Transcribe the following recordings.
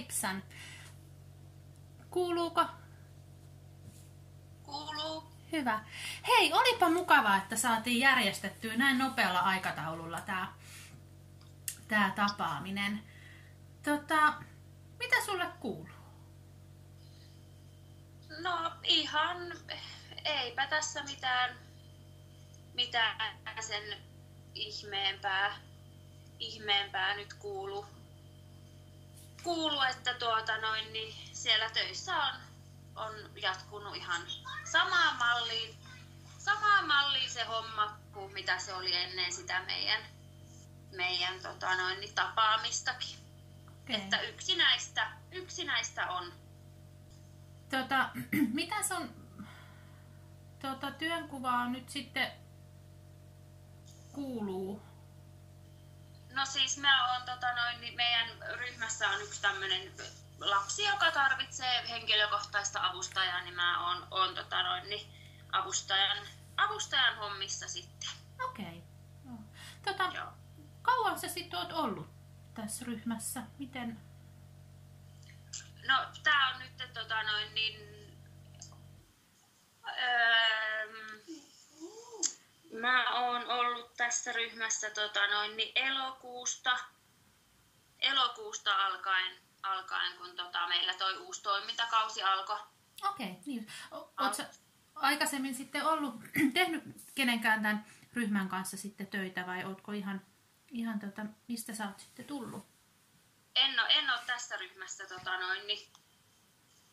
Heipsan. Kuuluuko? Kuuluu. Hyvä. Hei, olipa mukavaa, että saatiin järjestettyä näin nopealla aikataululla tämä tää tapaaminen. Tota, mitä sulle kuuluu? No ihan, eipä tässä mitään, mitään sen ihmeempää, ihmeempää nyt kuulu. Kuulu, että tuota noin, niin siellä töissä on, on jatkunut ihan samaan malliin, samaan malliin se homma kuin mitä se oli ennen sitä meidän, meidän tota noin, niin tapaamistakin. Okei. Että yksi näistä, yksi näistä on. Tota, mitä sun tota, työnkuvaa nyt sitten kuuluu? No siis mä oon, tota noin, niin meidän ryhmässä on yksi tämmöinen lapsi, joka tarvitsee henkilökohtaista avustajaa, niin mä oon, oon tota noin, niin avustajan, avustajan hommissa sitten. Okei. Joo. Tota, Joo. kauan sä sitten oot ollut tässä ryhmässä? Miten? No tää on nyt tota noin niin... Öö, mä oon ollut tässä ryhmässä tota noin niin elokuusta, elokuusta alkaen, alkaen kun tota meillä toi uusi toimintakausi alkoi. Okei, niin. O- Oot sä aikaisemmin sitten ollut, tehnyt kenenkään tämän ryhmän kanssa sitten töitä vai ootko ihan, ihan tota, mistä sä oot sitten tullut? en ole, en ole tässä ryhmässä tota noin, niin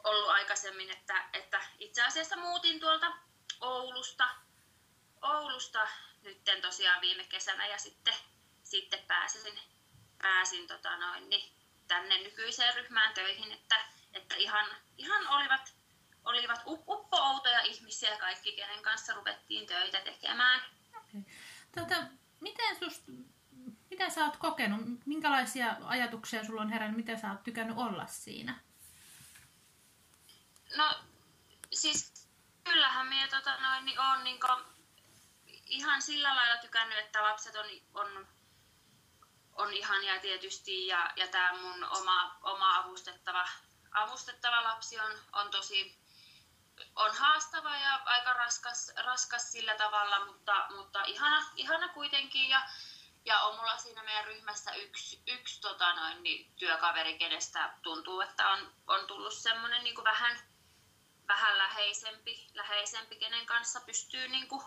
ollut aikaisemmin, että, että itse asiassa muutin tuolta Oulusta, Oulusta nytten tosiaan viime kesänä ja sitten, sitten pääsin, pääsin tota noin, niin tänne nykyiseen ryhmään töihin, että, että ihan, ihan olivat, olivat up- uppo-outoja ihmisiä kaikki, kenen kanssa ruvettiin töitä tekemään. Tota, miten sust, mitä sä oot kokenut? Minkälaisia ajatuksia sulla on herännyt? Miten sä oot tykännyt olla siinä? No siis kyllähän minä tota noin, niin on niin ihan sillä lailla tykännyt, että lapset on, on, on ihania tietysti ja, ja tämä mun oma, oma avustettava, avustettava lapsi on, on tosi on haastava ja aika raskas, raskas sillä tavalla, mutta, mutta ihana, ihana kuitenkin. Ja, ja on mulla siinä meidän ryhmässä yksi, yksi tota noin, niin työkaveri, kenestä tuntuu, että on, on tullut semmoinen niin vähän, vähän läheisempi, läheisempi, kenen kanssa pystyy niin kuin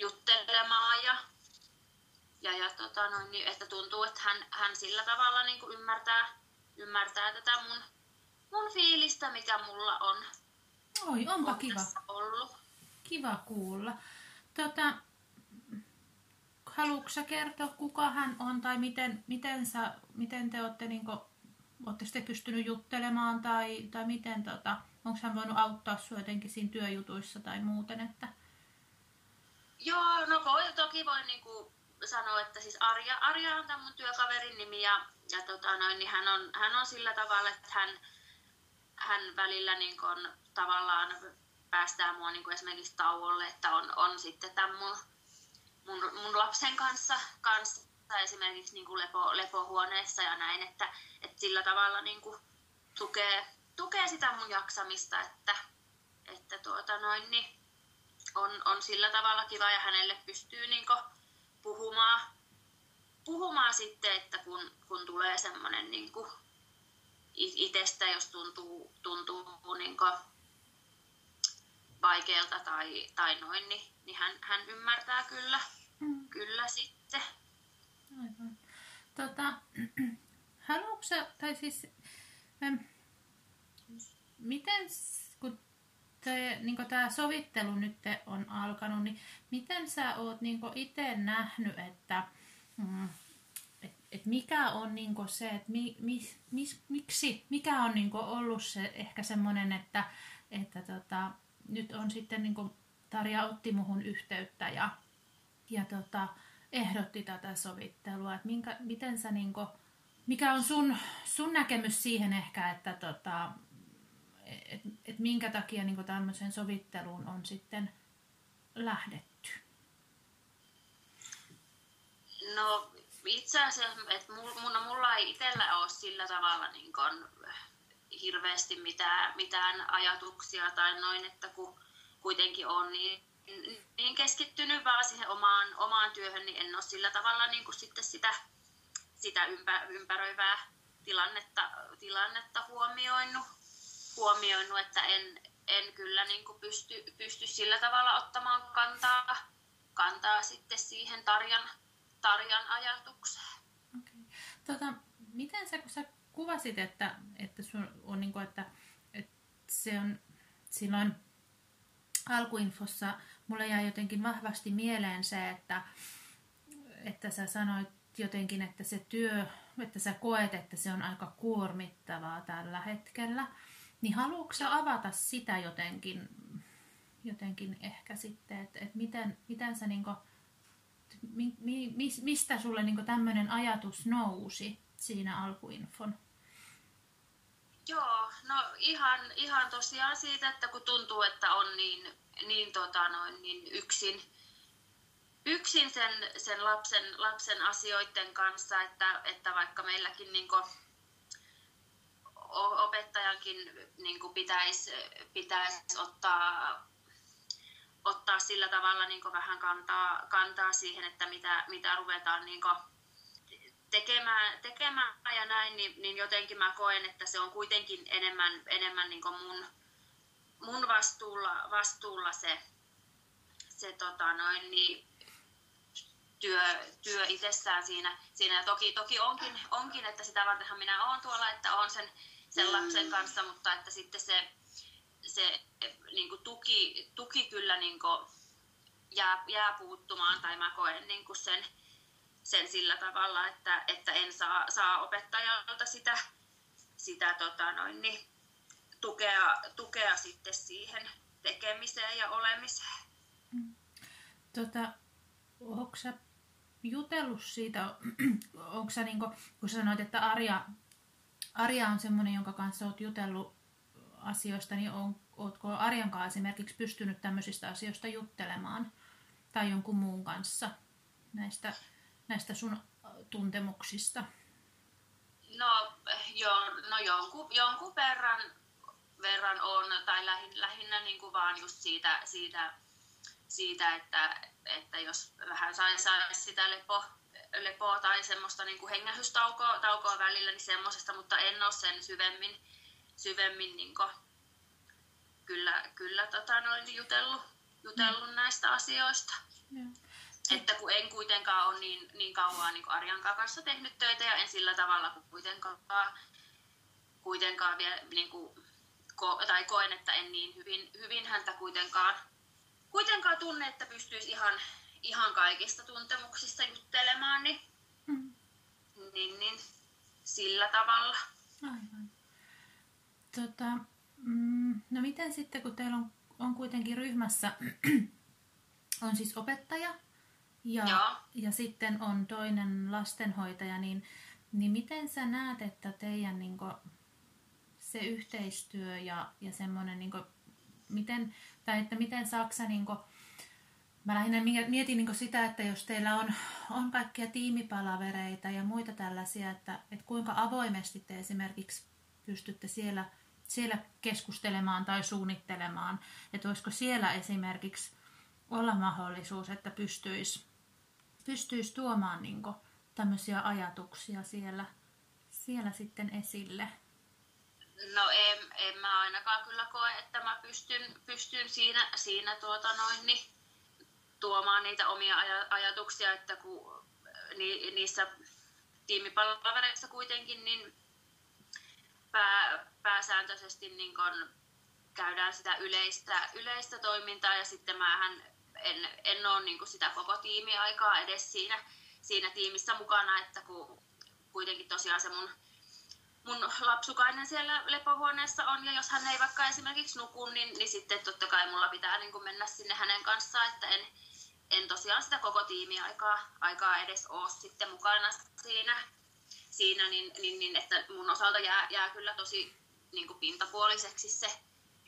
juttelemaan ja, ja, ja tota noin, niin, että tuntuu, että hän, hän sillä tavalla niin kuin ymmärtää, ymmärtää tätä mun, mun fiilistä, mikä mulla on, Oi, onpa on kiva. ollut. Kiva kuulla. Tota, haluatko sä kertoa, kuka hän on tai miten, miten, sä, miten te olette, niin olette te pystynyt juttelemaan tai, tai miten, tota, onko hän voinut auttaa sinua jotenkin siinä työjutuissa tai muuten? Että... Joo, no voi, toki voi niin kuin sanoa, että siis Arja, Arja on tämän mun työkaverin nimi ja, ja tota noin, niin hän, on, hän on sillä tavalla, että hän, hän välillä niin kuin tavallaan päästää mua niin kuin esimerkiksi tauolle, että on, on sitten tämän mun, mun, mun lapsen kanssa, kanssa esimerkiksi niin kuin lepo, lepohuoneessa ja näin, että, että sillä tavalla niin kuin tukee, tukee sitä mun jaksamista, että, että tuota noin, niin on, on sillä tavalla kiva ja hänelle pystyy niin puhumaan, puhumaan sitten, että kun, kun tulee semmoinen niin itsestä, jos tuntuu, tuntuu niin vaikealta tai, tai noin, niin, niin hän, hän ymmärtää kyllä, Mm. kyllä sitten. Aivan. Tota, haluatko tai siis, miten, niin tämä sovittelu nyt on alkanut, niin miten sä oot niin itse nähnyt, että mm, et, et mikä on niin se, että mi, mi, mis, miksi, mikä on niin ollut se ehkä semmoinen, että, että tota, nyt on sitten niin Tarja otti muhun yhteyttä ja, ja tota, ehdotti tätä sovittelua, että minkä, miten sä niinku, mikä on sun, sun näkemys siihen ehkä, että tota, et, et minkä takia niinku tämmöiseen sovitteluun on sitten lähdetty? No itse asiassa, että mulla, mulla ei itsellä ole sillä tavalla niin kun, hirveästi mitään, mitään ajatuksia tai noin, että kun kuitenkin on niin, niin keskittynyt vaan siihen omaan, omaan työhön, niin en ole sillä tavalla niin kuin sitten sitä, sitä ympä, ympäröivää tilannetta, tilannetta huomioinut, huomioinut, että en, en kyllä niin kuin pysty, pysty sillä tavalla ottamaan kantaa, kantaa sitten siihen Tarjan, Tarjan ajatukseen. Okay. Tota, miten sä, kun sä kuvasit, että, että, sun on, niin kuin, että, että se on silloin alkuinfossa, mulle jäi jotenkin vahvasti mieleen se, että, että sä sanoit jotenkin, että se työ, että sä koet, että se on aika kuormittavaa tällä hetkellä. Niin haluatko avata sitä jotenkin, jotenkin ehkä sitten, että, että miten, miten sä niinku, mi, mi, mistä sulle niinku tämmöinen ajatus nousi siinä alkuinfon? Joo, no ihan, ihan tosiaan siitä, että kun tuntuu, että on niin, niin, tota noin, niin yksin, yksin sen, sen lapsen, lapsen asioiden kanssa, että, että vaikka meilläkin niin opettajankin niin pitäisi, pitäisi ottaa, ottaa sillä tavalla niin vähän kantaa, kantaa siihen, että mitä, mitä ruvetaan niin tekemään, tekemään ja näin, niin, niin jotenkin mä koen, että se on kuitenkin enemmän, enemmän niin mun, mun vastuulla, vastuulla se, se tota noin, niin, työ, työ itsessään siinä. siinä. Toki, toki onkin, onkin, että sitä vartenhan minä olen tuolla, että olen sen, sen lapsen kanssa, mutta että sitten se, se niin kuin tuki, tuki kyllä niin kuin jää, jää puuttumaan tai mä koen niin kuin sen, sen sillä tavalla, että, että en saa, saa opettajalta sitä, sitä tota noin, niin, tukea, tukea sitten siihen tekemiseen ja olemiseen. Tota, onko sä jutellut siitä, onko sä niin kuin, kun sä sanoit, että Arja, Arja on semmoinen, jonka kanssa oot jutellut asioista, niin on, ootko Arjan kanssa esimerkiksi pystynyt tämmöisistä asioista juttelemaan tai jonkun muun kanssa näistä näistä sun tuntemuksista? No, joo, no jonkun, jonkun verran, verran on, tai lähin, lähinnä niin kuin vaan just siitä, siitä, siitä että, että jos vähän saisi sais sitä lepo, lepoa tai semmoista niin kuin hengähystaukoa taukoa välillä, niin semmoisesta, mutta en ole sen syvemmin, syvemmin niin kuin, kyllä, kyllä tota noin, jutellut, jutellut mm. näistä asioista. Yeah että kun en kuitenkaan ole niin, niin kauan niin Arjankaan kanssa tehnyt töitä ja en sillä tavalla kuitenkaan, kuitenkaan vielä, niin kuin, ko, tai koen, että en niin hyvin, hyvin häntä kuitenkaan, kuitenkaan tunne, että pystyisi ihan, ihan kaikista tuntemuksista juttelemaan, niin, mm. niin, niin sillä tavalla. Aivan. Tota, mm, no miten sitten, kun teillä on, on kuitenkin ryhmässä on siis opettaja ja, ja sitten on toinen lastenhoitaja, niin, niin miten sä näet, että teidän niin kuin, se yhteistyö ja, ja semmoinen, niin kuin, miten, tai että miten Saksa, niin kuin, mä lähinnä mietin niin sitä, että jos teillä on, on kaikkia tiimipalavereita ja muita tällaisia, että, että kuinka avoimesti te esimerkiksi pystytte siellä, siellä keskustelemaan tai suunnittelemaan, että olisiko siellä esimerkiksi olla mahdollisuus, että pystyisi pystyisi tuomaan niin tämmöisiä ajatuksia siellä, siellä sitten esille? No en, en mä ainakaan kyllä koe, että mä pystyn, pystyn siinä, siinä tuota noin, niin, tuomaan niitä omia aj- ajatuksia, että kun ni, niissä tiimipalveluissa kuitenkin niin pää, pääsääntöisesti niin kun käydään sitä yleistä, yleistä toimintaa ja sitten mähän en, en ole niin sitä koko tiimiaikaa edes siinä, siinä tiimissä mukana, että kun kuitenkin tosiaan se mun, mun lapsukainen siellä lepohuoneessa on, ja jos hän ei vaikka esimerkiksi nuku, niin, niin sitten totta kai mulla pitää niin kuin mennä sinne hänen kanssaan, että en, en tosiaan sitä koko tiimiaikaa aikaa edes ole sitten mukana siinä, siinä niin, niin, niin että mun osalta jää, jää kyllä tosi niin kuin pintapuoliseksi se,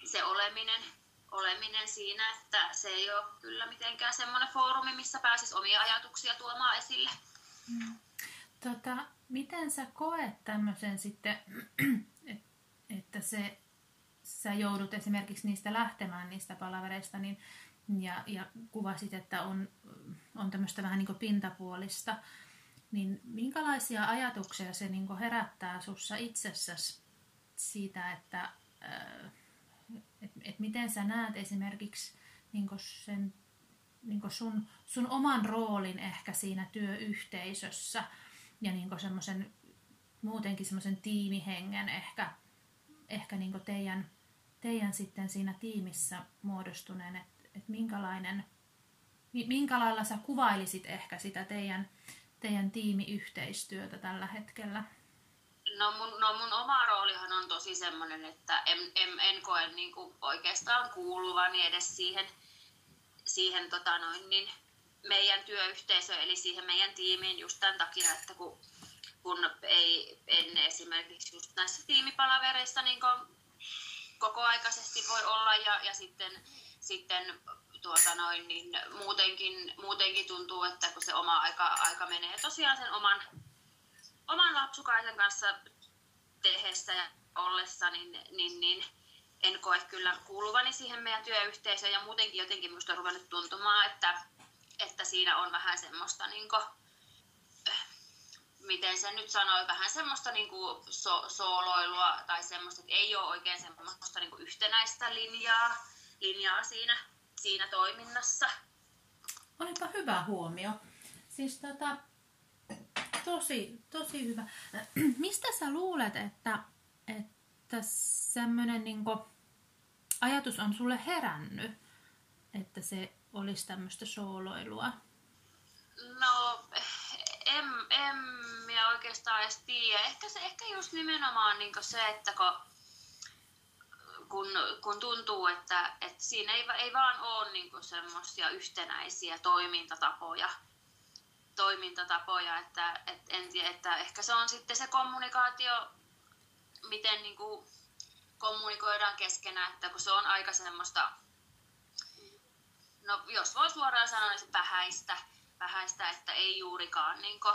se oleminen oleminen siinä, että se ei ole kyllä mitenkään semmoinen foorumi, missä pääsisi omia ajatuksia tuomaan esille. Mm. tota, miten sä koet tämmöisen sitten, että se, sä joudut esimerkiksi niistä lähtemään niistä palavereista, niin, ja, ja kuvasit, että on, on tämmöistä vähän niin pintapuolista, niin minkälaisia ajatuksia se niin herättää sussa itsessäsi siitä, että äh, et, et miten sä näet esimerkiksi niin sen niin sun, sun oman roolin ehkä siinä työyhteisössä ja niin semmoisen muutenkin semmoisen tiimihengen ehkä, ehkä niin teidän, teidän sitten siinä tiimissä muodostuneen, että et minkälainen, minkä lailla sä kuvailisit ehkä sitä teidän, teidän tiimiyhteistyötä tällä hetkellä? No mun, no mun oma roolihan on tosi semmoinen, että en, en, en koe niin oikeastaan kuuluvani edes siihen, siihen tota noin, niin meidän työyhteisöön, eli siihen meidän tiimiin just tämän takia, että kun, kun ei ennen esimerkiksi just näissä tiimipalavereissa niin kokoaikaisesti voi olla ja, ja sitten, sitten tuota noin, niin muutenkin, muutenkin tuntuu, että kun se oma aika, aika menee tosiaan sen oman, oman lapsukaisen kanssa tehdessä ja ollessa, niin, niin, niin en koe kyllä kuuluvani siihen meidän työyhteisöön ja muutenkin jotenkin minusta on ruvennut tuntumaan, että, että siinä on vähän semmoista niin kuin, miten sen nyt sanoi, vähän semmoista niin kuin so, sooloilua tai semmoista, että ei ole oikein semmoista niin kuin yhtenäistä linjaa, linjaa siinä, siinä toiminnassa. Olipa hyvä huomio. Siis tota, tosi, tosi hyvä. Mistä sä luulet, että, että semmoinen niin ajatus on sulle herännyt, että se olisi tämmöistä sooloilua? No, en, en minä oikeastaan edes tiedä. Ehkä, se, ehkä just nimenomaan niin se, että kun, kun, kun tuntuu, että, että siinä ei, ei vaan ole niin semmoisia yhtenäisiä toimintatapoja, toimintatapoja että, että en tiedä, että ehkä se on sitten se kommunikaatio, miten niin kuin kommunikoidaan keskenään, että kun se on aika semmoista, no jos voi suoraan sanoa, niin se vähäistä, vähäistä että ei juurikaan niin kuin,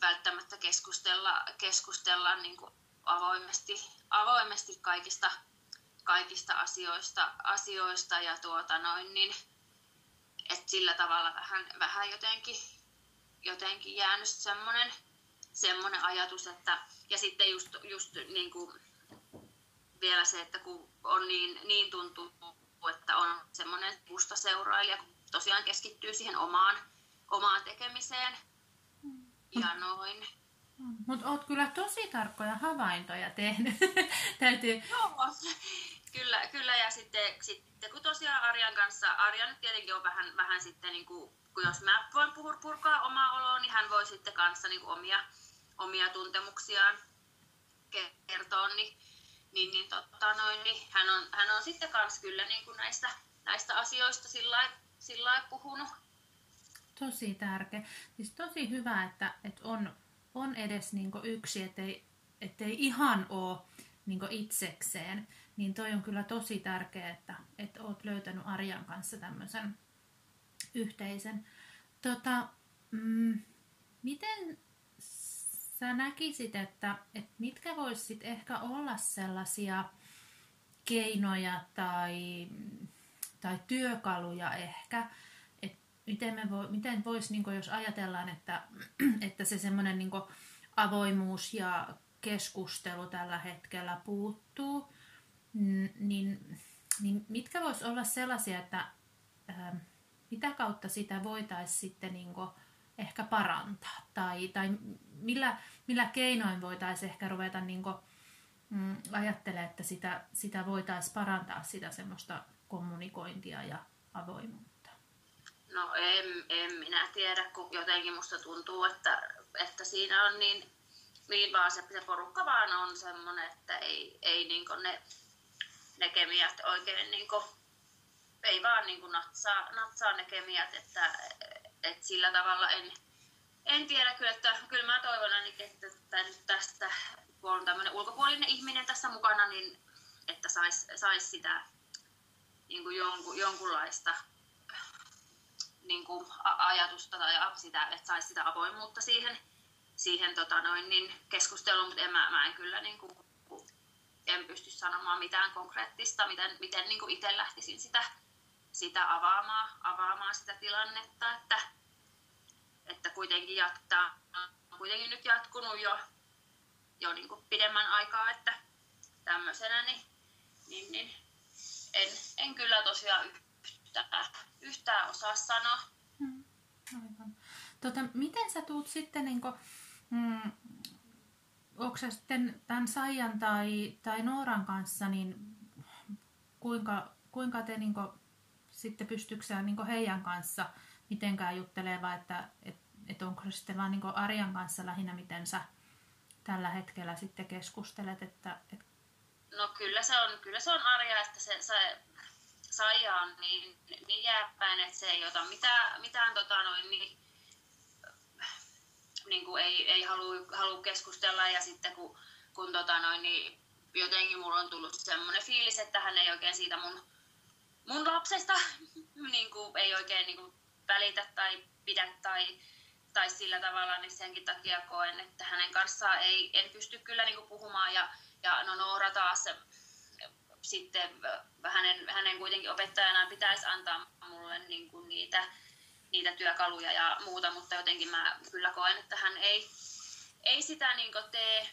välttämättä keskustella, keskustella niin kuin avoimesti, avoimesti kaikista, kaikista asioista, asioista ja tuota noin, niin, että sillä tavalla vähän, vähän jotenkin, jotenkin jäänyt semmoinen, semmoinen ajatus, että ja sitten just, just niin kuin vielä se, että kun on niin, niin tuntuu, että on semmoinen musta seurailija, kun tosiaan keskittyy siihen omaan, omaan tekemiseen ja noin. Mutta oot kyllä tosi tarkkoja havaintoja tehnyt. Täytyy... Joo, kyllä, kyllä. Ja sitten, sitten kun tosiaan Arjan kanssa, Arja nyt tietenkin on vähän, vähän sitten, niin kuin, kun jos mä voin puhua, purkaa omaa oloa, niin hän voi sitten kanssa niin kuin omia, omia tuntemuksiaan kertoa, niin niin, niin, tota noin, niin hän, on, hän on sitten kans kyllä niin kuin näistä, näistä asioista sillä lailla puhunut. Tosi tärkeä. Siis tosi hyvä, että, että on, on edes niin yksi, ettei, ettei ihan ole niin itsekseen. Niin toi on kyllä tosi tärkeää, että, että oot löytänyt Arjan kanssa tämmöisen yhteisen. Tota, mm, miten sä näkisit, että, että mitkä voisit ehkä olla sellaisia keinoja tai, tai työkaluja ehkä, että miten, voi, miten voisi, niin jos ajatellaan, että, että se semmoinen niin avoimuus ja keskustelu tällä hetkellä puuttuu, niin, niin mitkä vois olla sellaisia, että ää, mitä kautta sitä voitaisiin sitten niin ehkä parantaa? Tai, tai millä, millä keinoin voitaisiin ehkä ruveta niin kuin, mm, ajattelemaan, että sitä, sitä voitaisiin parantaa sitä semmoista kommunikointia ja avoimuutta? No en, en minä tiedä, kun jotenkin musta tuntuu, että, että siinä on niin, niin vaan se, se porukka vaan on semmoinen, että ei, ei niin ne, ne kemiat oikein niin kuin, ei vaan niin natsaa, natsaa ne kemiat, että, että sillä tavalla en, en tiedä kyllä, että kyllä mä toivon ainakin, että, että nyt tästä, kun on tämmöinen ulkopuolinen ihminen tässä mukana, niin että saisi sais sitä niin kuin jonkun, jonkunlaista niin kuin ajatusta tai sitä, että saisi sitä avoimuutta siihen, siihen tota noin, niin keskusteluun, mutta en, mä, mä en kyllä niin kuin, en pysty sanomaan mitään konkreettista, miten, miten niin itse lähtisin sitä, sitä avaamaan, avaamaan sitä tilannetta, että, että kuitenkin jatkaa, on kuitenkin nyt jatkunut jo, jo niin kuin pidemmän aikaa, että tämmöisenä, niin, niin, niin en, en kyllä tosiaan yhtään, yhtään osaa sanoa. Hmm, aivan. Tota, miten sä tuut sitten, niin kuin, mm, onko sä sitten tämän Saijan tai, tai Nooran kanssa, niin kuinka, kuinka te niin kuin, sitten pystyksää niin heidän kanssa mitenkään juttelemaan, että et, et onko se sitten vaan niin Arjan kanssa lähinnä, miten sä tällä hetkellä sitten keskustelet, että, et... No kyllä se on, kyllä se on Arja, että se, se Saija on niin, niin jääpäin, että se ei ota mitään, mitään tota noin, niin, niin kuin ei, ei halua, halua keskustella. Ja sitten kun, kun tota noin, niin jotenkin mulla on tullut semmoinen fiilis, että hän ei oikein siitä mun, mun lapsesta niin kuin, ei oikein niin kuin, välitä tai pidä tai, tai sillä tavalla, niin senkin takia koen, että hänen kanssaan ei, en pysty kyllä niin kuin, puhumaan ja, ja no Noora taas sitten hänen, hänen kuitenkin opettajana pitäisi antaa mulle niin kuin niitä, niitä työkaluja ja muuta, mutta jotenkin mä kyllä koen, että hän ei, ei sitä niin kuin tee,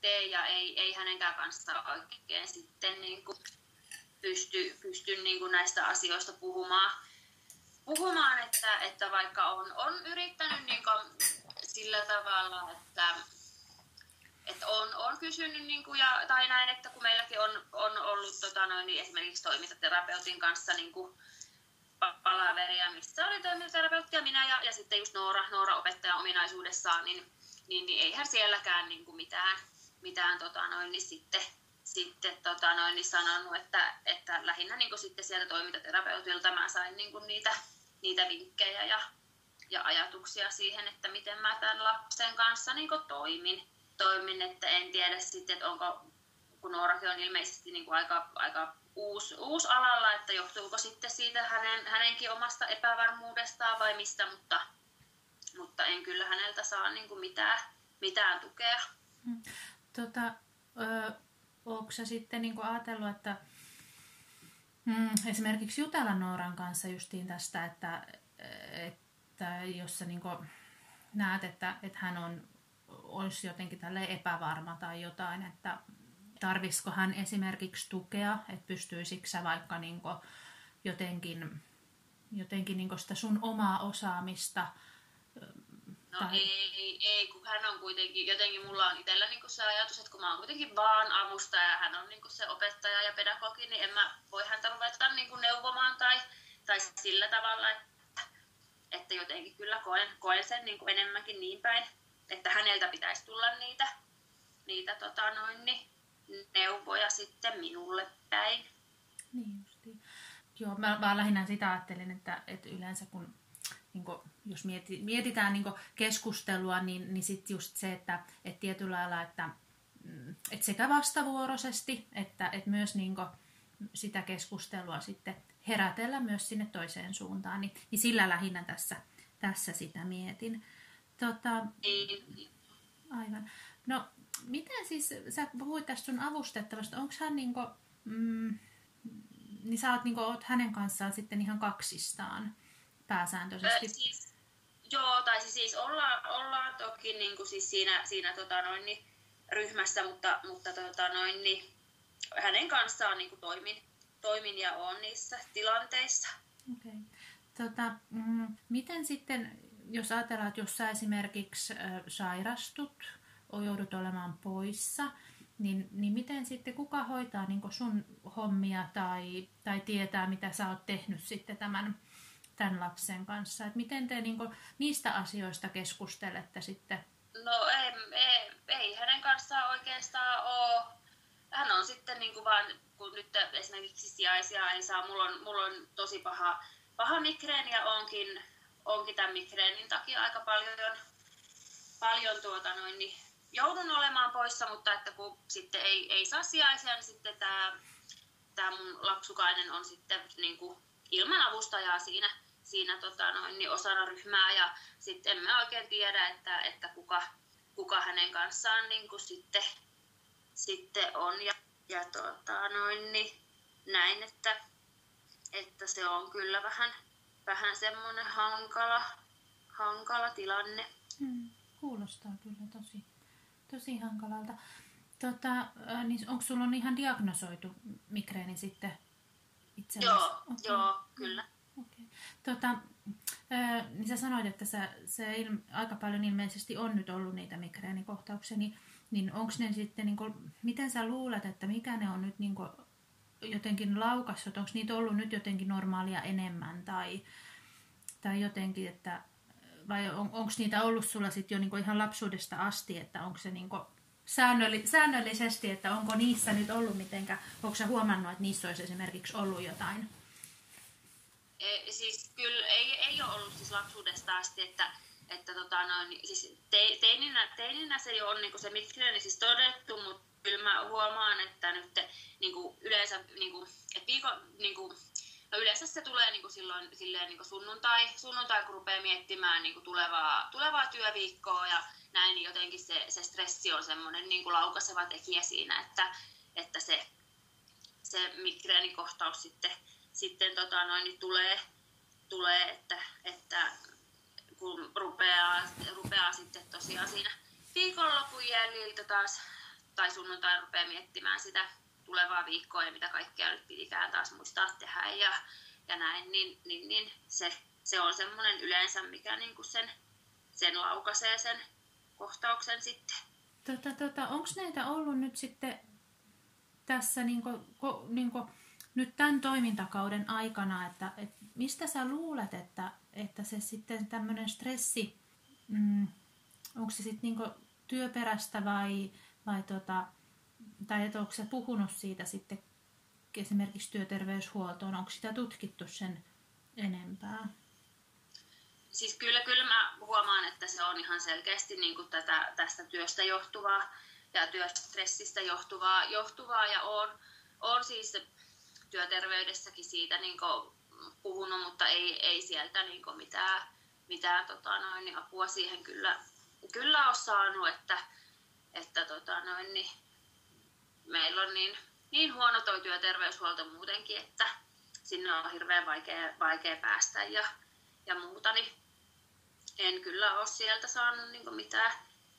tee ja ei, ei hänenkään kanssa oikein sitten niin kuin pysty, pysty niin kuin näistä asioista puhumaan. Puhumaan että, että vaikka on, on yrittänyt niin kuin sillä tavalla, että että on, on kysynyt niin kuin, ja, tai näin, että kun meilläkin on, on ollut tota, noin, niin esimerkiksi toimintaterapeutin kanssa niin kuin, palaveria, missä oli toimintaterapeutti ja minä ja, ja sitten just Noora, Noora opettaja ominaisuudessaan, niin, niin, niin eihän sielläkään niin kuin mitään, mitään tota, noin, niin sitten, sitten tota, noin, niin sanonut, että, että lähinnä niin sitten sieltä toimintaterapeutilta mä sain niin kuin niitä, niitä vinkkejä ja, ja ajatuksia siihen, että miten mä tämän lapsen kanssa niin kuin toimin toimin, että en tiedä sitten, että onko, kun Noorakin on ilmeisesti niin kuin aika, aika uusi, uusi alalla, että johtuuko sitten siitä hänen, hänenkin omasta epävarmuudestaan vai mistä, mutta, mutta en kyllä häneltä saa niin kuin mitään, mitään tukea. Hmm. Tota, ö, onko sä sitten niin ajatellut, että mm, esimerkiksi jutella Nooran kanssa justiin tästä, että, että jos sä niin näet, että, että hän on olisi jotenkin tälle epävarma tai jotain, että tarvisiko hän esimerkiksi tukea, että pystyisikö sä vaikka niin jotenkin, jotenkin niin sitä sun omaa osaamista No tai... ei, ei, kun hän on kuitenkin, jotenkin mulla on itsellä niin se ajatus, että kun mä oon kuitenkin vaan avustaja ja hän on niin se opettaja ja pedagogi, niin en mä voi häntä ruveta niin neuvomaan tai, tai sillä tavalla, että, että jotenkin kyllä koen, koen sen niin enemmänkin niin päin, että häneltä pitäisi tulla niitä, niitä tota noin, niin, neuvoja sitten minulle päin. Niin justiin. Joo, mä vaan lähinnä sitä ajattelin, että, että yleensä kun niin kuin, jos mieti, mietitään niin keskustelua, niin, niin sitten just se, että, että tietyllä lailla, että, mm, että sekä vastavuoroisesti, että, että myös niin sitä keskustelua sitten herätellä myös sinne toiseen suuntaan, niin, niin sillä lähinnä tässä, tässä sitä mietin. Tota, aivan. No, miten siis, sä puhuit tästä sun avustettavasta, onko hän niinku, mm, niin sä oot, niinku, oot hänen kanssaan sitten ihan kaksistaan pääsääntöisesti? Ö, siis, joo, tai siis, siis ollaan, ollaan toki niinku siis siinä, siinä tota noin, niin, ryhmässä, mutta, mutta tota noin, niin, hänen kanssaan niinku toimin, toimin ja on niissä tilanteissa. Okay. Tota, mm, miten sitten, jos ajatellaan, että jos sä esimerkiksi sairastut, joudut olemaan poissa, niin, niin miten sitten, kuka hoitaa niin sun hommia tai, tai tietää, mitä sä oot tehnyt sitten tämän, tämän lapsen kanssa? Et miten te niin kuin, niistä asioista keskustelette sitten? No ei, ei, ei hänen kanssaan oikeastaan ole. Hän on sitten niin kuin vaan, kun nyt esimerkiksi sijaisia ei saa, mulla on, mulla on tosi paha, paha migreeni ja onkin onkin tämän migreenin takia aika paljon, paljon tuota noin, niin joudun olemaan poissa, mutta että kun sitten ei, ei saa sijaisia, niin sitten tämä, tämä mun lapsukainen on sitten niin kuin ilman avustajaa siinä, siinä tota noin, niin osana ryhmää ja sitten emme oikein tiedä, että, että kuka, kuka hänen kanssaan niin kuin sitten, sitten on. Ja, ja tota, noin, niin näin, että, että se on kyllä vähän, vähän semmoinen hankala, hankala tilanne. Hmm, kuulostaa kyllä tosi, tosi hankalalta. Tota, niin onko sulla on ihan diagnosoitu migreeni sitten itsellesi? Joo, okay. joo, kyllä. Tota, niin sä sanoit, että sä, se il, aika paljon ilmeisesti on nyt ollut niitä migreenikohtauksia, niin, niin onko ne sitten, niin kuin, miten sä luulet, että mikä ne on nyt niin kuin, jotenkin laukassut, onko niitä ollut nyt jotenkin normaalia enemmän tai, tai jotenkin, että vai on, onko niitä ollut sulla sitten jo niin ihan lapsuudesta asti, että onko se niin säännölli, säännöllisesti, että onko niissä nyt ollut mitenkä, onko sä huomannut, että niissä olisi esimerkiksi ollut jotain? E, siis kyllä ei, ei ole ollut siis lapsuudesta asti, että, että tota noin, siis te, teininä, teininä se jo on niin se migreeni siis todettu, mutta kyllä mä huomaan, että nyt niin kuin yleensä, niin kuin, että viikon, niin kuin, no yleensä se tulee niin kuin silloin silleen, niin kuin sunnuntai, sunnuntai, kun rupeaa miettimään niin kuin tulevaa, tulevaa työviikkoa ja näin, niin jotenkin se, se stressi on semmoinen niin kuin laukaseva tekijä siinä, että, että se, se migreenikohtaus sitten, sitten tota noin, niin tulee, tulee että, että kun rupeaa, rupeaa sitten tosiaan siinä viikonlopun jäljiltä taas tai sunnuntai rupeaa miettimään sitä tulevaa viikkoa ja mitä kaikkea nyt pitikään taas muistaa tehdä ja, ja näin, niin, niin, niin se, se on semmoinen yleensä, mikä niin kuin sen, sen laukaisee sen kohtauksen sitten. Tota, tota, Onko näitä ollut nyt sitten tässä niin kuin, niin nyt tämän toimintakauden aikana, että, että mistä sä luulet, että, että se sitten tämmöinen stressi, mm, onko se sitten niin työperäistä vai, vai tota, tai että onko se puhunut siitä sitten esimerkiksi työterveyshuoltoon, onko sitä tutkittu sen enempää? Siis kyllä, kyllä mä huomaan, että se on ihan selkeästi niin kuin tätä, tästä työstä johtuvaa ja työstressistä johtuvaa, johtuvaa ja on, on siis työterveydessäkin siitä niin puhunut, mutta ei, ei sieltä niin mitään, mitään tota noin, niin apua siihen kyllä, kyllä ole saanut, että, että tota noin, niin meillä on niin, niin huono toi työterveyshuolto muutenkin, että sinne on hirveän vaikea, vaikea päästä ja, ja muuta, niin en kyllä ole sieltä saanut niin mitään,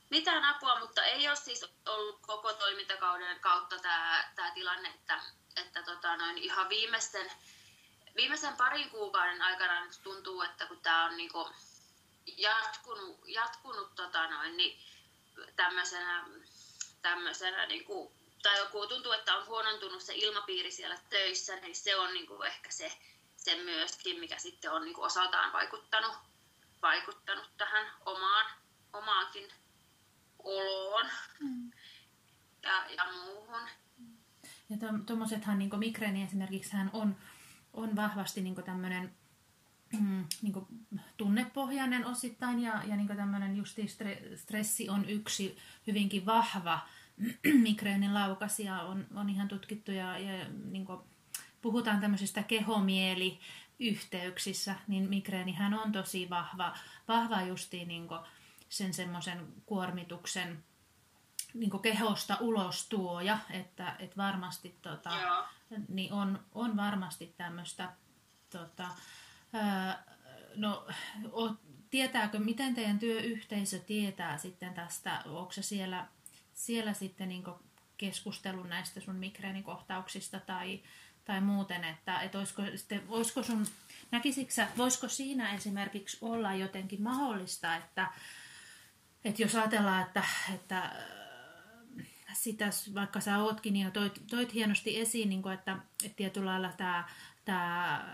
mitään apua, mutta ei ole siis ollut koko toimintakauden kautta tämä, tämä tilanne, että, että tota noin, ihan viimeisten, viimeisen parin kuukauden aikana nyt tuntuu, että kun tämä on niin jatkunut, jatkunut tota noin, niin tämmöisenä, tämmöisenä niin kuin, tai joku tuntuu, että on huonontunut se ilmapiiri siellä töissä, niin se on niin kuin ehkä se, se myöskin, mikä sitten on niin kuin osaltaan vaikuttanut, vaikuttanut tähän omaan, omaankin oloon mm. ja, ja muuhun. Ja tuommoisethan niin migreeni esimerkiksi hän on, on vahvasti niin tämmöinen mm, niin tunnepohjainen osittain ja, ja niin tämmöinen justi stressi on yksi hyvinkin vahva migreenin laukasia on, on ihan tutkittu ja, ja niin puhutaan tämmöisistä kehomieli-yhteyksissä, niin migreenihän on tosi vahva, vahva justiin niin sen semmoisen kuormituksen niin kehosta ulos tuoja, että, että varmasti tota, niin on, on varmasti tämmöistä tota, no, o, tietääkö, miten teidän työyhteisö tietää sitten tästä, onko se siellä siellä sitten niin keskustelun näistä sun migreenikohtauksista tai, tai muuten, että, että olisiko, sitten, voisiko sun, näkisitkö voisiko siinä esimerkiksi olla jotenkin mahdollista, että, että jos ajatellaan, että, että sitä, vaikka sä ootkin ja toit, toit hienosti esiin, niin kuin, että, että tietyllä lailla tämä, tämä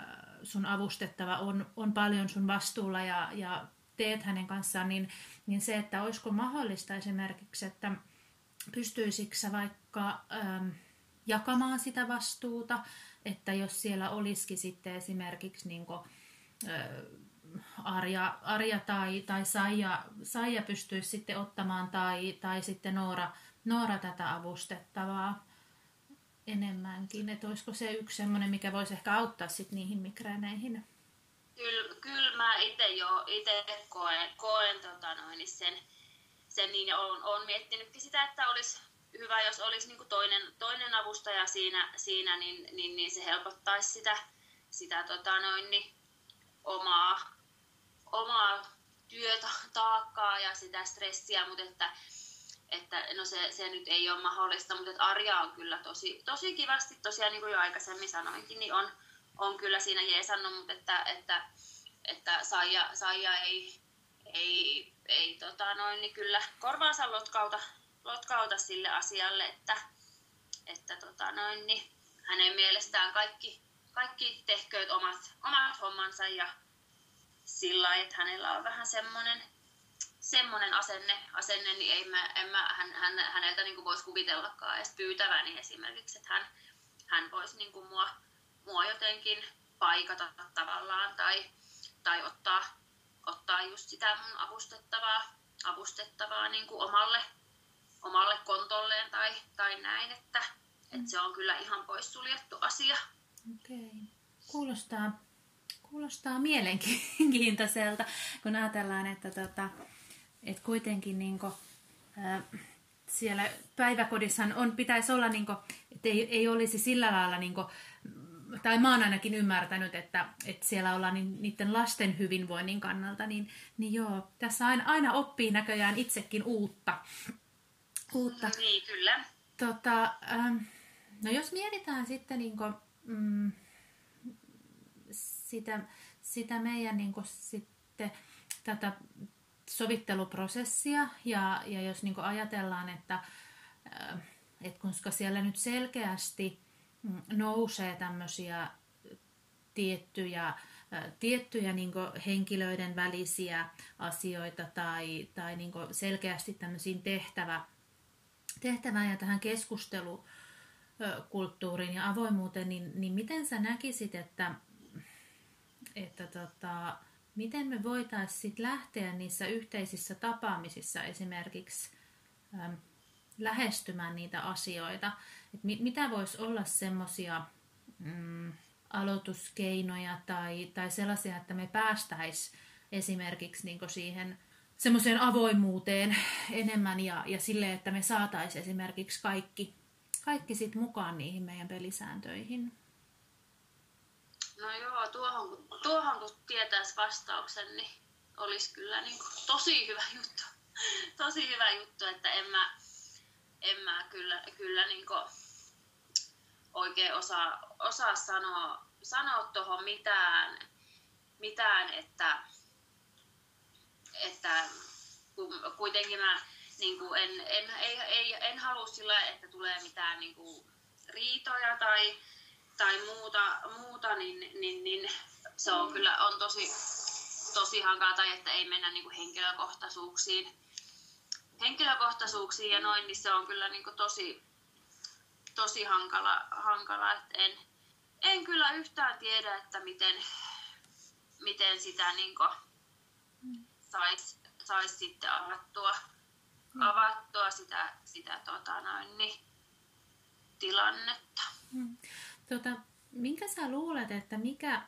sun avustettava on, on paljon sun vastuulla ja, ja teet hänen kanssaan, niin, niin se, että olisiko mahdollista esimerkiksi, että, pystyisikö vaikka ähm, jakamaan sitä vastuuta, että jos siellä olisikin sitten esimerkiksi niin kuin, äh, Arja, Arja tai, tai Saija, Saija pystyisi sitten ottamaan tai, tai sitten Noora, Noora tätä avustettavaa enemmänkin, että olisiko se yksi semmoinen, mikä voisi ehkä auttaa sitten niihin migreeneihin? Kyllä, kyllä mä itse jo itse koen, koen tota noin, sen, sen niin ja olen, olen miettinytkin sitä, että olisi hyvä, jos olisi niin toinen, toinen avustaja siinä, siinä niin, niin, niin, se helpottaisi sitä, sitä tota noin, niin, omaa, omaa työtaakkaa ja sitä stressiä, mutta että, että no se, se nyt ei ole mahdollista, mutta että Arja on kyllä tosi, tosi kivasti, tosiaan niin kuin jo aikaisemmin sanoinkin, niin on, on kyllä siinä jeesannut, mutta että, että, että Saija, Saija ei, ei, ei tota noin, niin kyllä korvaansa lotkauta, lotkauta sille asialle, että, että tota noin, niin hänen mielestään kaikki, kaikki tehkööt omat, omat hommansa ja sillä että hänellä on vähän semmoinen semmoinen asenne, asenne, niin ei mä, en mä hän, hän, häneltä niin voisi kuvitellakaan edes pyytäväni esimerkiksi, että hän, hän voisi niin kuin mua, mua jotenkin paikata tavallaan tai, tai ottaa, ottaa just sitä mun avustettavaa, avustettavaa niin kuin omalle, omalle kontolleen tai, tai näin, että, mm. että se on kyllä ihan poissuljettu asia. Okei. Okay. Kuulostaa, kuulostaa mielenkiintoiselta, kun ajatellaan, että, tota, että kuitenkin niin kuin, äh, siellä päiväkodissa on, pitäisi olla, niin kuin, että ei, ei olisi sillä lailla niin kuin, tai mä oon ainakin ymmärtänyt, että, että siellä ollaan niin, niiden lasten hyvinvoinnin kannalta, niin, niin joo, tässä aina, aina oppii näköjään itsekin uutta. uutta. Niin, kyllä. Tota, ähm, no jos mietitään sitten niin kuin, mm, sitä, sitä meidän niin kuin, sitten tätä sovitteluprosessia. Ja, ja jos niin ajatellaan, että, äh, että koska siellä nyt selkeästi mm, nousee tämmöisiä tiettyjä, tiettyjä niin henkilöiden välisiä asioita tai, tai niin selkeästi tämmöisiin tehtävä, tehtävään ja tähän keskustelukulttuuriin ja avoimuuteen, niin, niin miten sä näkisit, että, että tota, miten me voitaisiin lähteä niissä yhteisissä tapaamisissa esimerkiksi lähestymään niitä asioita, että mit, mitä voisi olla semmoisia mm, aloituskeinoja tai, tai sellaisia, että me päästäisiin esimerkiksi niin siihen semmoiseen avoimuuteen enemmän ja, ja sille, että me saataisiin esimerkiksi kaikki, kaikki sit mukaan niihin meidän pelisääntöihin. No joo, tuohon, tuohon kun tietäisi vastauksen, niin olisi kyllä niin kuin tosi hyvä juttu. tosi hyvä juttu, että en mä, en mä kyllä, kyllä niin oikein osaa, osaa sanoa, sanoa tuohon mitään, mitään, että, että kun kuitenkin mä niin kuin en, en, ei, ei, en halua sillä, että tulee mitään niin kuin riitoja tai, tai muuta, muuta niin, niin, niin se on kyllä on tosi, tosi hankalaa, tai että ei mennä niin kuin henkilökohtaisuuksiin, henkilökohtaisuuksiin ja noin, niin se on kyllä niin kuin tosi, tosi hankala, hankala että en, en kyllä yhtään tiedä, että miten, miten sitä niin saisi sais sitten avattua, mm. avattua sitä, sitä tota noin, niin, tilannetta. Mm. Tota, minkä sä luulet, että mikä,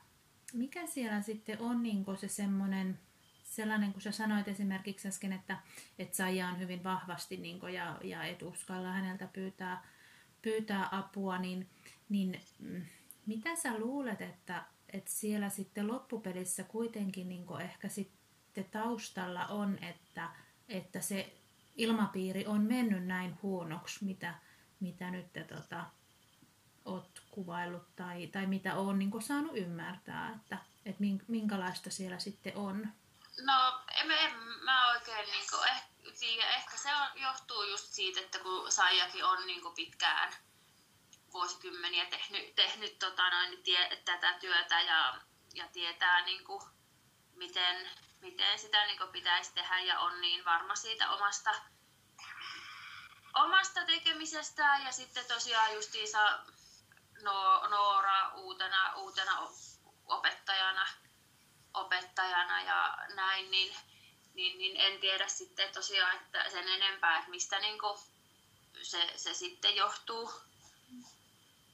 mikä siellä sitten on niin se semmoinen, sellainen, kun sä sanoit esimerkiksi äsken, että, että Saija on hyvin vahvasti niin kuin, ja, ja et uskalla häneltä pyytää, pyytää apua, niin, niin mm, mitä sä luulet, että, että siellä sitten loppupelissä kuitenkin niin ehkä sitten taustalla on, että, että se ilmapiiri on mennyt näin huonoksi, mitä, mitä nyt tota, oot kuvaillut tai, tai mitä on niin saanut ymmärtää, että, että minkälaista siellä sitten on? No en, en mä oikein niin kuin, eh, tiedä. Ehkä se on, johtuu just siitä, että kun Saijakin on niin kuin pitkään vuosikymmeniä tehnyt, tehnyt tota noin, tie, tätä työtä ja, ja tietää niin kuin, miten, miten sitä niin kuin pitäisi tehdä ja on niin varma siitä omasta, omasta tekemisestään ja sitten tosiaan justiinsa no, Noora uutena, uutena opettajana, opettajana ja näin, niin, niin, niin en tiedä sitten tosiaan että sen enempää, että mistä niin se, se sitten johtuu,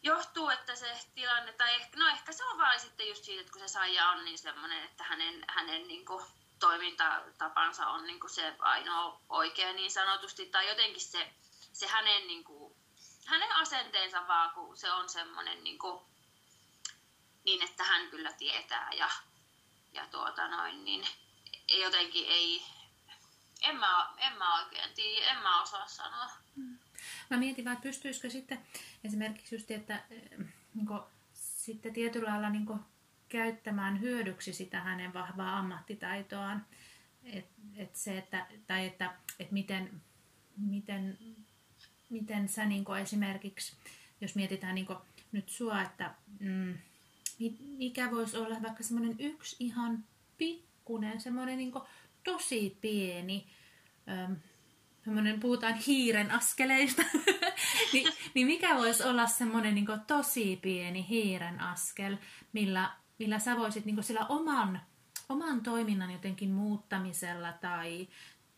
johtuu, että se tilanne, tai ehkä, no ehkä se on vaan sitten just siitä, että kun se saaja on niin semmoinen, että hänen, hänen niin toimintatapansa on niin se ainoa oikea niin sanotusti, tai jotenkin se, se hänen, niin kuin, hänen asenteensa vaan, kun se on semmoinen niin, kuin, niin että hän kyllä tietää ja, ja tuota noin, niin jotenkin ei, en mä, en mä oikein tiedä, en mä osaa sanoa. Mm. Mä mietin vaan, että pystyisikö sitten esimerkiksi just, että niin kuin, sitten tietyllä lailla niin kuin, käyttämään hyödyksi sitä hänen vahvaa ammattitaitoaan. Et, et se, että, tai että, et miten, miten, miten sä niin esimerkiksi, jos mietitään niin nyt sua, että mm, mikä voisi olla vaikka semmoinen yksi ihan pikkunen, semmoinen niin tosi pieni, ähm, puhutaan hiiren askeleista, niin, niin mikä voisi olla semmoinen niin tosi pieni hiiren askel, millä millä sä voisit niin sillä oman, oman toiminnan jotenkin muuttamisella tai,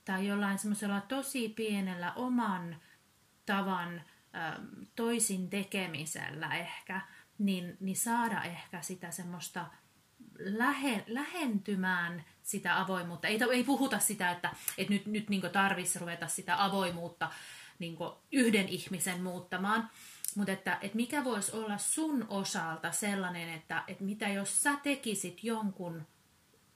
tai jollain semmoisella tosi pienellä oman tavan toisin tekemisellä ehkä, niin, niin saada ehkä sitä semmoista lähe, lähentymään sitä avoimuutta. Ei, ei puhuta sitä, että, että nyt, nyt niin tarvitsisi ruveta sitä avoimuutta niin yhden ihmisen muuttamaan, mutta että, että mikä voisi olla sun osalta sellainen, että, että mitä jos sä tekisit jonkun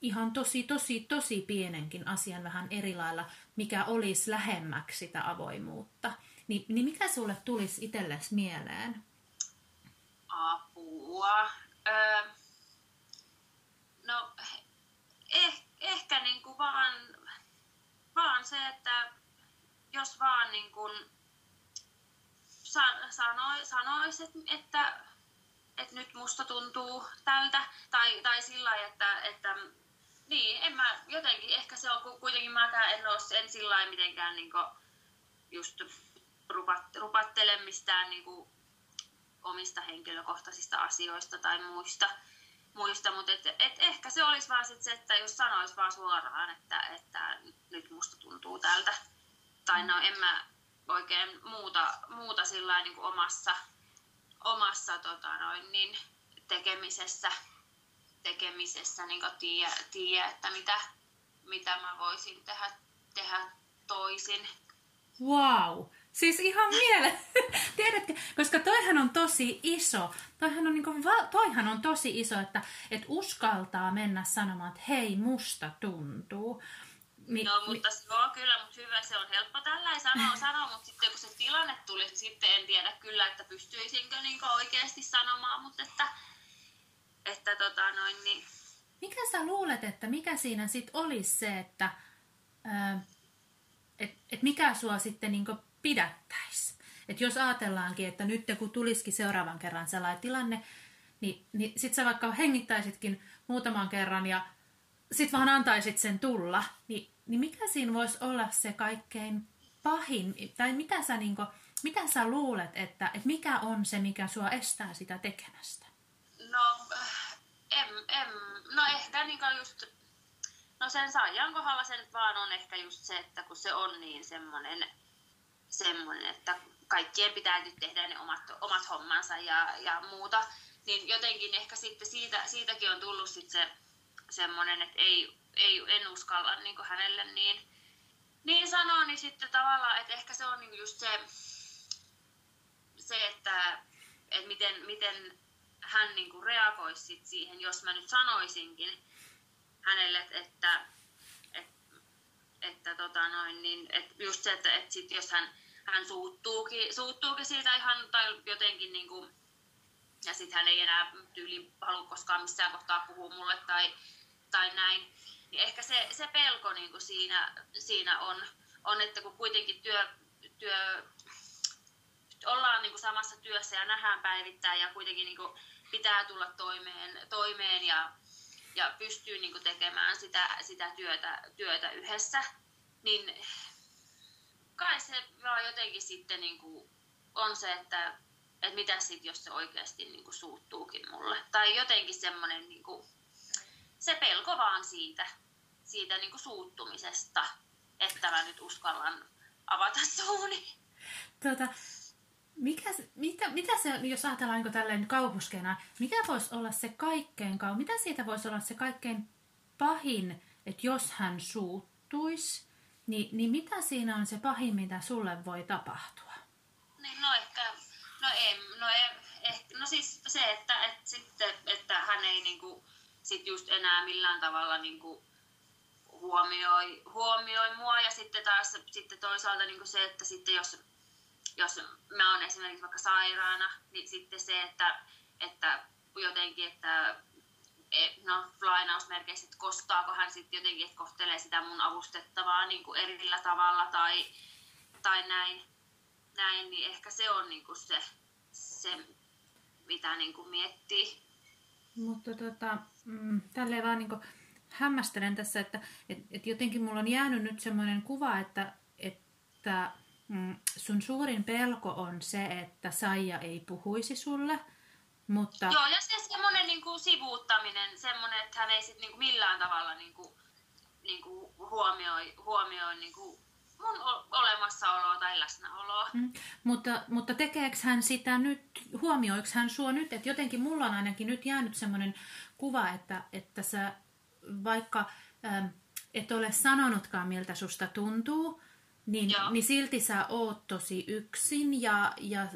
ihan tosi, tosi, tosi pienenkin asian vähän eri lailla, mikä olisi lähemmäksi sitä avoimuutta, niin, niin mikä sulle tulisi itsellesi mieleen? Apua. Öö, no, eh, ehkä niinku vaan, vaan se, että jos vaan niinku sanoi, sanoisi, että, että, nyt musta tuntuu tältä, tai, tai sillä että, että niin, en mä jotenkin, ehkä se on kuitenkin, mäkään en ole en sillä mitenkään niin just rupat, rupattele mistään niin omista henkilökohtaisista asioista tai muista, muista mutta et, et ehkä se olisi vaan sit se, että jos sanoisi vaan suoraan, että, että nyt musta tuntuu tältä, tai no en mä, oikein muuta, muuta sillä niin kuin omassa, omassa tota noin, niin tekemisessä, tekemisessä niin tiedä, tiedä, että mitä, mitä mä voisin tehdä, tehdä toisin. Wow! Siis ihan miele... Tiedätkö, koska toihan on tosi iso. Toihan on, niin kuin, toihan on tosi iso, että, että uskaltaa mennä sanomaan, että hei, musta tuntuu. Mi, no, mutta mi... joo, kyllä, mutta hyvä, se on helppo tällä sanoa, sanoa, mutta sitten kun se tilanne tuli, niin sitten en tiedä kyllä, että pystyisinkö niin oikeasti sanomaan, mutta että, että tota noin, niin... Mikä sä luulet, että mikä siinä sitten olisi se, että et, et mikä sua sitten niin pidättäisi? Et jos ajatellaankin, että nyt kun tulisikin seuraavan kerran sellainen tilanne, niin, niin sit sä vaikka hengittäisitkin muutaman kerran ja sit vaan antaisit sen tulla, niin niin mikä siinä voisi olla se kaikkein pahin, tai mitä sä, niin kuin, mitä sä luulet, että, että mikä on se, mikä sua estää sitä tekemästä? No, em, em, no ehkä niin just, no sen saajan kohdalla se vaan on ehkä just se, että kun se on niin semmoinen, semmoinen että kaikkien pitää nyt tehdä ne omat, omat hommansa ja, ja muuta, niin jotenkin ehkä sitten siitä, siitäkin on tullut sitten se semmoinen, että ei, ei, en uskalla niin hänelle niin, niin sanoa, niin sitten tavallaan, että ehkä se on niin just se, se että, että miten, miten hän niin reagoisi sit siihen, jos mä nyt sanoisinkin hänelle, että, että, että, että tota noin, niin, että just se, että, että sit jos hän, hän suuttuukin, suuttuukin siitä ihan tai jotenkin niin kuin, ja sitten hän ei enää tyyli halua koskaan missään kohtaa puhua mulle tai, tai näin, niin ehkä se, se pelko niin kuin siinä, siinä on, on, että kun kuitenkin työ, työ ollaan niin kuin samassa työssä ja nähdään päivittäin ja kuitenkin niin kuin pitää tulla toimeen, toimeen ja, ja pystyy niin kuin tekemään sitä, sitä työtä, työtä yhdessä, niin kai se vaan jotenkin sitten niin kuin on se, että, että mitä sitten, jos se oikeasti niin kuin suuttuukin mulle. Tai jotenkin semmoinen niin kuin, se pelko vaan siitä, siitä niin kuin suuttumisesta, että mä nyt uskallan avata suuni. Tuota, mikä, mitä, mitä se, jos ajatellaan niin tälleen kauhuskena, mikä voisi olla se kaikkein, mitä siitä voisi olla se kaikkein pahin että jos hän suuttuisi, niin, niin mitä siinä on se pahin, mitä sulle voi tapahtua? Niin, no ehkä, no ei, no, ei, ehkä, no siis se, että, että, sitten, että hän ei niinku, sit just enää millään tavalla niinku, huomioi, huomioi mua ja sitten taas sitten toisaalta niinku se, että sitten jos, jos mä oon esimerkiksi vaikka sairaana, niin sitten se, että, että jotenkin, että no lainausmerkeissä, että kostaako hän sitten jotenkin, että kohtelee sitä mun avustettavaa niin kuin erillä tavalla tai, tai näin, näin, niin ehkä se on niin kuin se, se, mitä niin kuin miettii. Mutta tota, mm, tälleen vaan niin kuin hämmästelen tässä, että et, et jotenkin mulla on jäänyt nyt semmoinen kuva, että, että mm, sun suurin pelko on se, että Saija ei puhuisi sulle. Mutta... Joo, ja se semmoinen niin kuin sivuuttaminen, semmoinen, että hän ei sit, niin kuin millään tavalla niin kuin, niin kuin huomioi, huomioi niin kuin mun olemassaoloa tai läsnäoloa. Mm. Mutta, mutta tekeekö hän sitä nyt, huomioiko hän sua nyt, että jotenkin mulla on ainakin nyt jäänyt semmoinen kuva, että, että sä vaikka ähm, et ole sanonutkaan miltä susta tuntuu, niin, niin silti sä oot tosi yksin ja, ja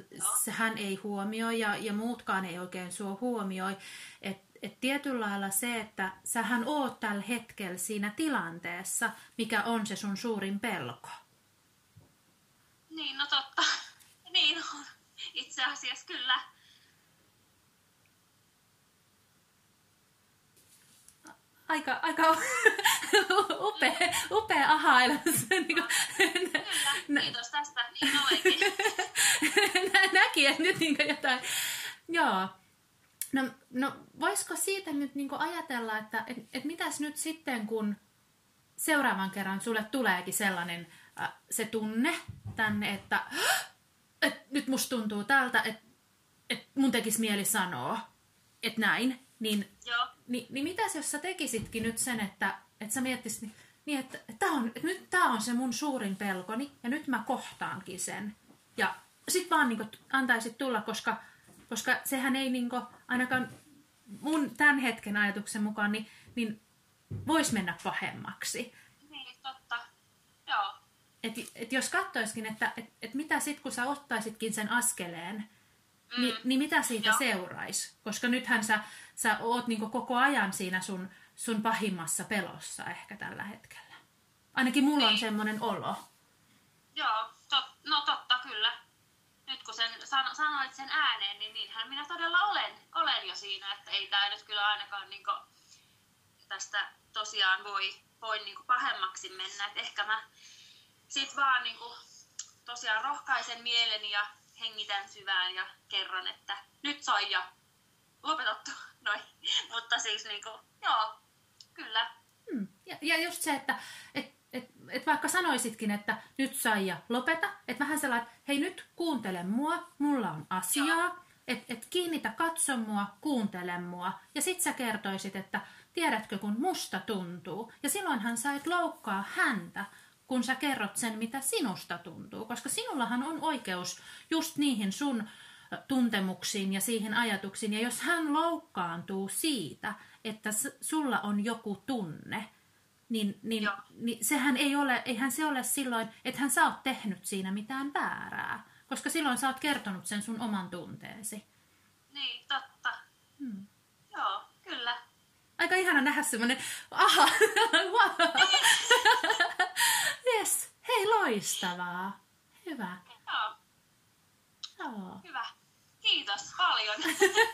hän ei huomioi ja, ja muutkaan ei oikein sua huomioi. Et, et tietyllä lailla se, että sähän oot tällä hetkellä siinä tilanteessa, mikä on se sun suurin pelko. Niin, no totta. Niin on. Itse asiassa kyllä. Aika, aika upea, upea aha-elämys. Niin Kyllä, kiitos tästä. Niin Näki, että nyt niin jotain. Joo. No, no voisiko siitä nyt niin ajatella, että et, et mitäs nyt sitten, kun seuraavan kerran sulle tuleekin sellainen äh, se tunne tänne, että et nyt musta tuntuu tältä, että et mun tekisi mieli sanoa, että näin, niin Joo Ni, niin mitäs jos sä tekisitkin nyt sen, että, että sä miettisit niin, niin että, että, on, että nyt tämä on se mun suurin pelkoni ja nyt mä kohtaankin sen. Ja sit vaan niin antaisit tulla, koska, koska sehän ei niin kuin, ainakaan mun tämän hetken ajatuksen mukaan niin, niin voisi mennä pahemmaksi. Niin, totta. Joo. Et, et jos katsoiskin, että et, et mitä sitten kun sä ottaisitkin sen askeleen, Mm. Ni, niin mitä siitä Joo. seuraisi? Koska nythän sä, sä oot niinku koko ajan siinä sun, sun pahimmassa pelossa ehkä tällä hetkellä. Ainakin mulla niin. on semmoinen olo. Joo, tot, no totta kyllä. Nyt kun sen san, sanoit sen ääneen, niin niinhän minä todella olen, olen jo siinä, että ei tämä nyt kyllä ainakaan niinku tästä tosiaan voi, voi niinku pahemmaksi mennä. Et ehkä mä sit vaan niinku tosiaan rohkaisen mieleni ja hengitän syvään ja kerron, että nyt sai ja lopetattu. Noin. Mutta siis niin kuin, joo, kyllä. Hmm. Ja, ja just se, että et, et, et vaikka sanoisitkin, että nyt sai ja lopeta, että vähän sellainen, että hei nyt kuuntele mua, mulla on asiaa, että et kiinnitä katso mua, kuuntele mua. Ja sit sä kertoisit, että tiedätkö kun musta tuntuu. Ja silloinhan sä et loukkaa häntä, kun sä kerrot sen, mitä sinusta tuntuu. Koska sinullahan on oikeus just niihin sun tuntemuksiin ja siihen ajatuksiin. Ja jos hän loukkaantuu siitä, että sulla on joku tunne, niin, niin, niin sehän ei ole, eihän se ole silloin, että hän sä oot tehnyt siinä mitään väärää. Koska silloin sä oot kertonut sen sun oman tunteesi. Niin, totta. Hmm. Joo, kyllä. Aika ihana nähdä semmoinen, aha, Yes, hei loistavaa. Hyvä. Joo. Joo. Hyvä. Kiitos paljon.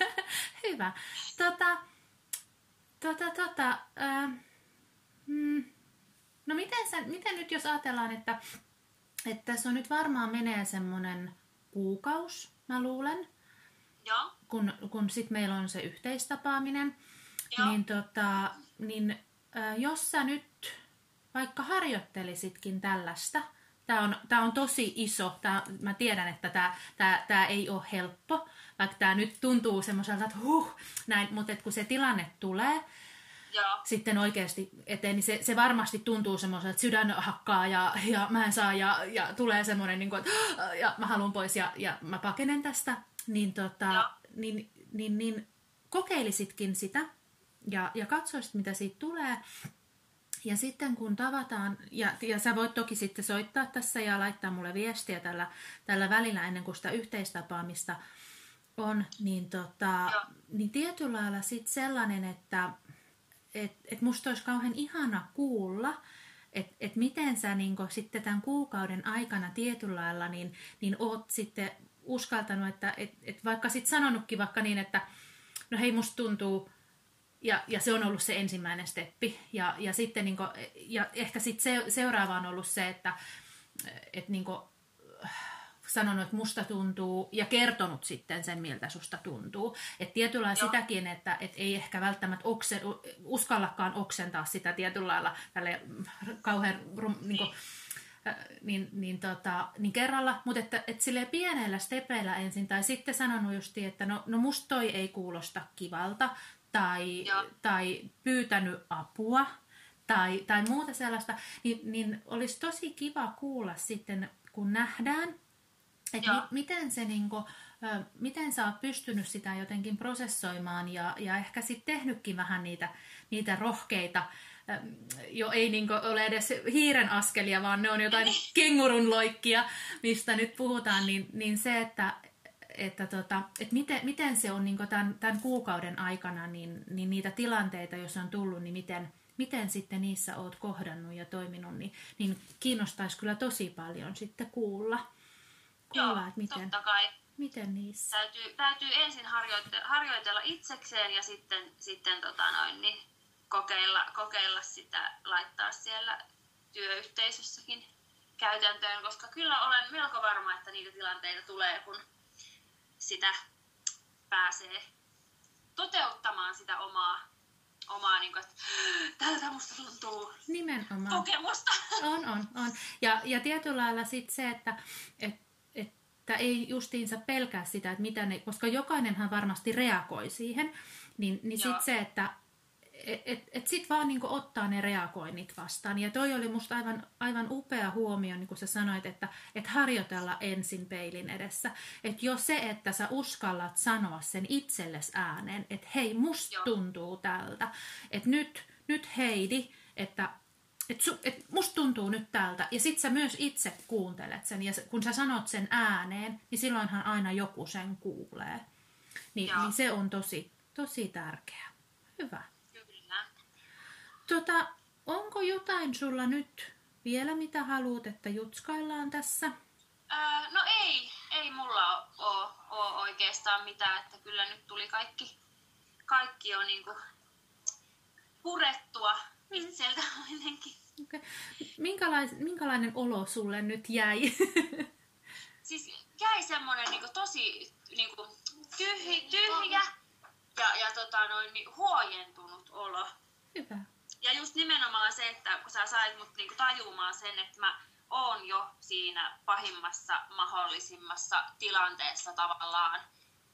Hyvä. Tota, tota, tota, äh, mm, no miten, sä, miten nyt jos ajatellaan, että, että tässä on nyt varmaan menee semmoinen kuukaus, mä luulen. Joo. Kun, kun sit meillä on se yhteistapaaminen. Joo. Niin, tota, niin äh, jos sä nyt vaikka harjoittelisitkin tällaista, tämä on, tämä on tosi iso, tämä, mä tiedän, että tämä, tämä, tämä ei ole helppo, vaikka tämä nyt tuntuu semmoiselta, että huh, näin, mutta että kun se tilanne tulee, Joo. sitten oikeasti eteen, niin se, se varmasti tuntuu semmoiselta, että sydän hakkaa ja, ja mä en saa ja, ja tulee semmoinen, niin kuin, että ja mä haluan pois ja, ja mä pakenen tästä, niin, tota, niin, niin, niin kokeilisitkin sitä ja, ja katsoisit, mitä siitä tulee. Ja sitten kun tavataan, ja, ja sä voit toki sitten soittaa tässä ja laittaa mulle viestiä tällä, tällä välillä ennen kuin sitä yhteistapaamista on, niin, tota, niin tietyllä lailla sitten sellainen, että et, et musta olisi kauhean ihana kuulla, että et miten sä niin sitten tämän kuukauden aikana tietyllä lailla niin, niin oot sitten uskaltanut, että et, et vaikka sitten sanonutkin vaikka niin, että no hei musta tuntuu, ja, ja se on ollut se ensimmäinen steppi. Ja, ja, sitten niin kuin, ja ehkä sitten se, seuraava on ollut se, että et niin kuin, sanonut, että musta tuntuu, ja kertonut sitten sen, miltä susta tuntuu. Että tietyllä lailla sitäkin, että et ei ehkä välttämättä okse, uskallakaan oksentaa sitä tietyllä lailla tälle kauhean niin kuin, niin, niin, tota, niin kerralla, mutta että, että silleen pienellä stepeillä ensin, tai sitten sanonut justi, että no, no musta toi ei kuulosta kivalta, tai, tai pyytänyt apua, tai, tai muuta sellaista, niin, niin olisi tosi kiva kuulla sitten, kun nähdään, että mi, miten se niinku, miten sä oot pystynyt sitä jotenkin prosessoimaan ja, ja ehkä sitten tehnytkin vähän niitä, niitä rohkeita jo ei niin ole edes hiiren askelia, vaan ne on jotain niin. kengurun loikkia, mistä nyt puhutaan, niin, niin se, että, että, tota, että miten, miten se on niin tämän, tämän kuukauden aikana, niin, niin niitä tilanteita, jos on tullut, niin miten, miten sitten niissä oot kohdannut ja toiminut, niin, niin kiinnostaisi kyllä tosi paljon sitten kuulla, kuulla Joo, että miten, totta kai. miten niissä. Täytyy, täytyy ensin harjoitella, harjoitella itsekseen ja sitten, sitten tota noin, niin kokeilla, kokeilla sitä, laittaa siellä työyhteisössäkin käytäntöön, koska kyllä olen melko varma, että niitä tilanteita tulee, kun sitä pääsee toteuttamaan sitä omaa, omaa niin kuin, että tältä musta tuntuu Nimenomaan. kokemusta. On, on, on. Ja, ja tietyllä lailla sitten se, että et, että ei justiinsa pelkää sitä, että mitä ne, koska jokainenhan varmasti reagoi siihen, niin, niin sitten se, että et, et, et sit vaan niin ottaa ne reagoinnit vastaan. Ja toi oli musta aivan, aivan upea huomio, niin kuin sä sanoit, että et harjoitella ensin peilin edessä. Että jo se, että sä uskallat sanoa sen itsellesi ääneen, että hei, musta Joo. tuntuu tältä. Että nyt, nyt Heidi, että et, su, et musta tuntuu nyt tältä. Ja sit sä myös itse kuuntelet sen. Ja kun sä sanot sen ääneen, niin silloinhan aina joku sen kuulee. Niin, niin se on tosi, tosi tärkeää. Hyvä. Tota, onko jotain sulla nyt vielä, mitä haluat, että jutskaillaan tässä? Öö, no ei, ei mulla ole, oikeastaan mitään, että kyllä nyt tuli kaikki, kaikki jo niinku purettua mm. itseltä ennenkin. Okay. Minkälais, minkälainen olo sulle nyt jäi? siis jäi semmoinen niinku tosi niinku tyhjä, tyhjä ja, ja tota noin, niin huojentunut olo. Hyvä ja just nimenomaan se, että kun sä sait mut niinku tajumaan sen, että mä oon jo siinä pahimmassa mahdollisimmassa tilanteessa tavallaan,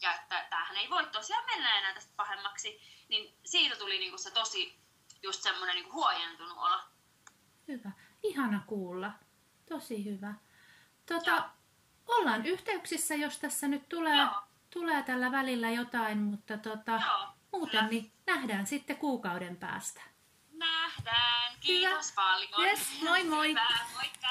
ja että tämähän ei voi tosiaan mennä enää tästä pahemmaksi, niin siitä tuli niinku se tosi just semmoinen niinku huojentunut olo. Hyvä. Ihana kuulla. Tosi hyvä. Tota, ollaan yhteyksissä, jos tässä nyt tulee, tulee tällä välillä jotain, mutta tota, Joo, muuten niin nähdään sitten kuukauden päästä nähdään. Kiitos Hyvä. paljon. Yes, moi moi. Hyvä, moikka.